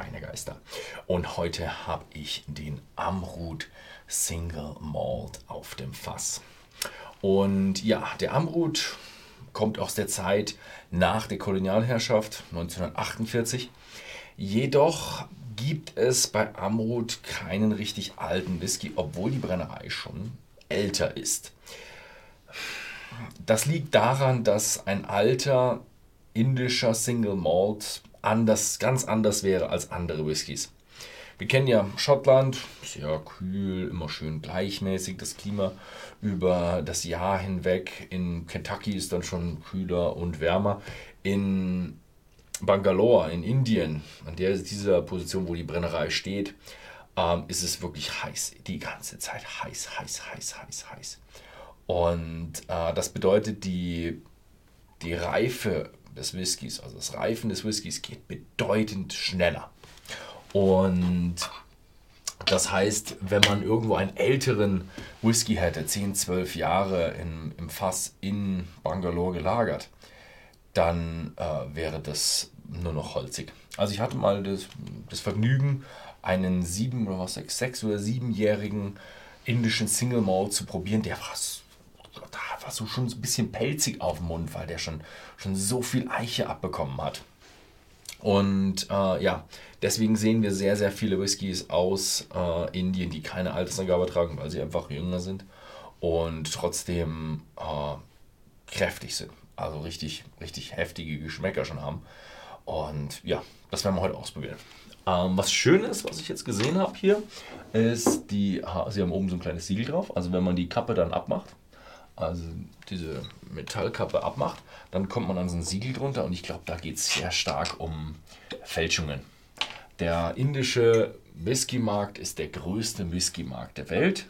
Schweinegeister. Und heute habe ich den Amrut Single Malt auf dem Fass. Und ja, der Amrut kommt aus der Zeit nach der Kolonialherrschaft 1948. Jedoch gibt es bei Amrut keinen richtig alten Whisky, obwohl die Brennerei schon älter ist. Das liegt daran, dass ein alter indischer Single Malt anders, ganz anders wäre als andere Whiskys. Wir kennen ja Schottland, sehr kühl, immer schön gleichmäßig das Klima über das Jahr hinweg. In Kentucky ist dann schon kühler und wärmer. In Bangalore, in Indien, an der dieser Position, wo die Brennerei steht, ähm, ist es wirklich heiß. Die ganze Zeit heiß, heiß, heiß, heiß, heiß. Und äh, das bedeutet, die, die Reife des Whiskys, also das Reifen des Whiskys geht bedeutend schneller. Und das heißt, wenn man irgendwo einen älteren Whisky hätte, 10, 12 Jahre in, im Fass in Bangalore gelagert, dann äh, wäre das nur noch holzig. Also ich hatte mal das, das Vergnügen, einen sieben oder was, sechs oder siebenjährigen indischen Single Malt zu probieren. Der war, war so schon ein bisschen pelzig auf dem Mund, weil der schon, schon so viel Eiche abbekommen hat. Und äh, ja, deswegen sehen wir sehr, sehr viele Whiskys aus äh, Indien, die keine Altersangabe tragen, weil sie einfach jünger sind und trotzdem äh, kräftig sind. Also richtig, richtig heftige Geschmäcker schon haben. Und ja, das werden wir heute ausprobieren. Ähm, was schön ist, was ich jetzt gesehen habe hier, ist, die, sie haben oben so ein kleines Siegel drauf. Also wenn man die Kappe dann abmacht, also diese Metallkappe abmacht, dann kommt man an so ein Siegel drunter und ich glaube, da geht es sehr stark um Fälschungen. Der indische Whisky-Markt ist der größte Whisky-Markt der Welt.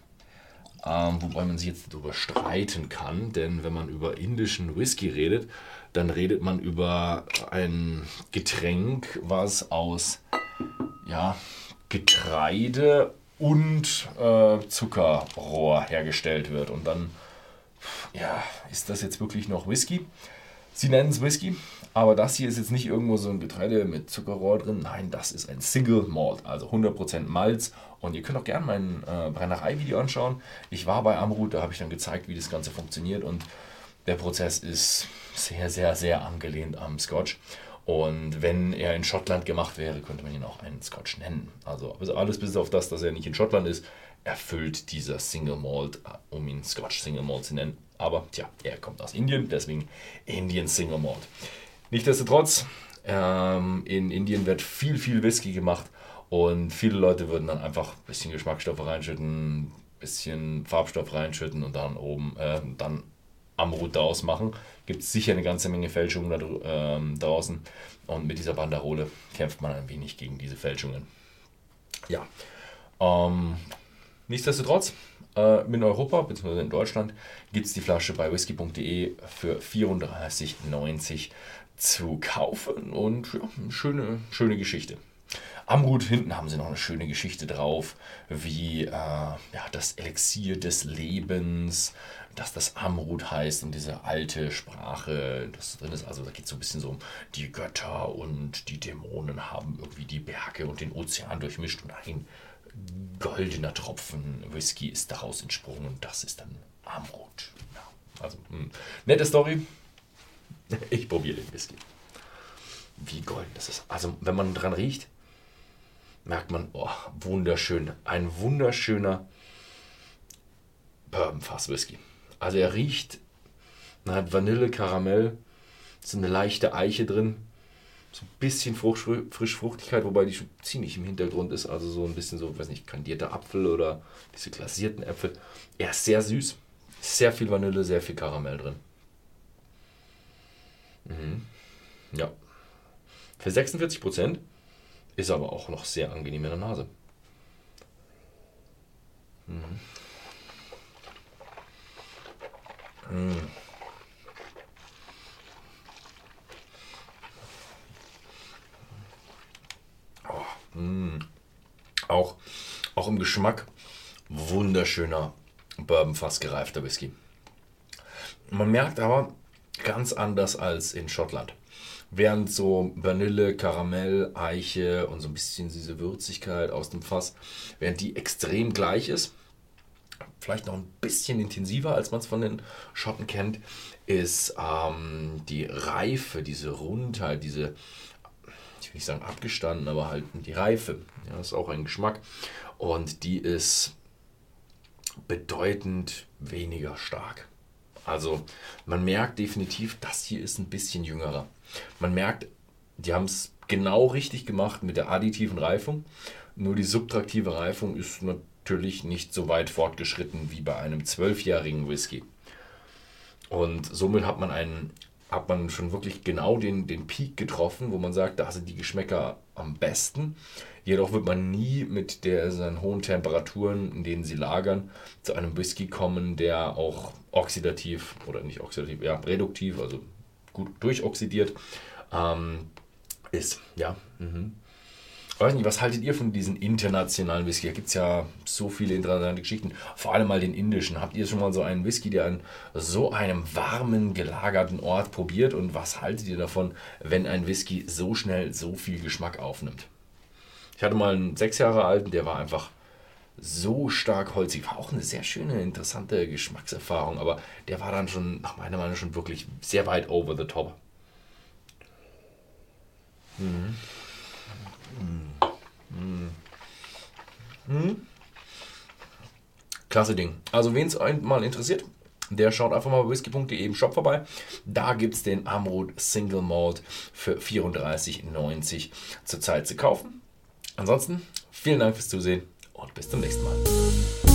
Ähm, wobei man sich jetzt darüber streiten kann, denn wenn man über indischen Whisky redet, dann redet man über ein Getränk, was aus ja, Getreide und äh, Zuckerrohr hergestellt wird. Und dann ja, ist das jetzt wirklich noch Whisky? Sie nennen es Whisky, aber das hier ist jetzt nicht irgendwo so ein Getreide mit Zuckerrohr drin. Nein, das ist ein Single Malt, also 100% Malz. Und ihr könnt auch gerne mein äh, Brennerei-Video anschauen. Ich war bei Amrut, da habe ich dann gezeigt, wie das Ganze funktioniert. Und der Prozess ist sehr, sehr, sehr angelehnt am Scotch. Und wenn er in Schottland gemacht wäre, könnte man ihn auch einen Scotch nennen. Also alles bis auf das, dass er nicht in Schottland ist, erfüllt dieser Single Malt, äh, um ihn Scotch Single Malt zu nennen. Aber tja, er kommt aus Indien, deswegen Indian Single Malt. Nichtsdestotrotz, ähm, in Indien wird viel, viel Whisky gemacht und viele Leute würden dann einfach ein bisschen Geschmacksstoffe reinschütten, ein bisschen Farbstoff reinschütten und dann oben, äh, dann Amrut daraus machen. Gibt sicher eine ganze Menge Fälschungen da ähm, draußen und mit dieser Banderole kämpft man ein wenig gegen diese Fälschungen. Ja, ähm, nichtsdestotrotz, äh, in Europa bzw. in Deutschland gibt es die Flasche bei whisky.de für 34,90 zu kaufen und ja, schöne, schöne Geschichte. Am Hut hinten haben sie noch eine schöne Geschichte drauf, wie äh, ja, das Elixier des Lebens, dass das Amrut heißt und diese alte Sprache, das drin ist. Also da geht es so ein bisschen so um die Götter und die Dämonen haben irgendwie die Berge und den Ozean durchmischt und ein goldener Tropfen Whisky ist daraus entsprungen und das ist dann Amrut. Ja, also, mh. Hm. nette Story. Ich probiere den Whisky. Wie golden das ist. Also, wenn man dran riecht, merkt man, oh, wunderschön. Ein wunderschöner Bourbon-Fass-Whisky. Also, er riecht, man hat Vanille, Karamell, so eine leichte Eiche drin so ein bisschen Frucht, Frischfruchtigkeit, wobei die schon ziemlich im Hintergrund ist. Also so ein bisschen so, weiß nicht, kandierter Apfel oder diese glasierten Äpfel. Er ist sehr süß. Sehr viel Vanille, sehr viel Karamell drin. Mhm. Ja. Für 46% ist aber auch noch sehr angenehm in der Nase. Mhm. Mhm. Mm. Auch, auch im Geschmack wunderschöner Bourbon fast gereifter Whisky. Man merkt aber ganz anders als in Schottland. Während so Vanille, Karamell, Eiche und so ein bisschen diese Würzigkeit aus dem Fass, während die extrem gleich ist, vielleicht noch ein bisschen intensiver, als man es von den Schotten kennt, ist ähm, die Reife, diese Rundheit, diese, ich will nicht sagen abgestanden, aber halt die Reife. Ja, ist auch ein Geschmack. Und die ist bedeutend weniger stark. Also man merkt definitiv, das hier ist ein bisschen jüngerer. Man merkt, die haben es genau richtig gemacht mit der additiven Reifung. Nur die subtraktive Reifung ist natürlich nicht so weit fortgeschritten wie bei einem zwölfjährigen Whisky. Und somit hat man einen hat man schon wirklich genau den, den Peak getroffen, wo man sagt, da sind die Geschmäcker am besten. Jedoch wird man nie mit der, seinen hohen Temperaturen, in denen sie lagern, zu einem Whisky kommen, der auch oxidativ oder nicht oxidativ, ja, reduktiv, also gut durchoxidiert ähm, ist. Ja, mhm. Weiß nicht, was haltet ihr von diesen internationalen Whisky? Da gibt es ja so viele interessante Geschichten. Vor allem mal den indischen. Habt ihr schon mal so einen Whisky, der an so einem warmen, gelagerten Ort probiert? Und was haltet ihr davon, wenn ein Whisky so schnell so viel Geschmack aufnimmt? Ich hatte mal einen sechs Jahre alten, der war einfach so stark holzig. War auch eine sehr schöne, interessante Geschmackserfahrung, aber der war dann schon, nach meiner Meinung, schon wirklich sehr weit over the top. Mhm. Mhm. Klasse Ding. Also, wen es mal interessiert, der schaut einfach mal bei whisky.de im Shop vorbei. Da gibt es den Amrut Single Malt für 34,90 zurzeit zu kaufen. Ansonsten, vielen Dank fürs Zusehen und bis zum nächsten Mal.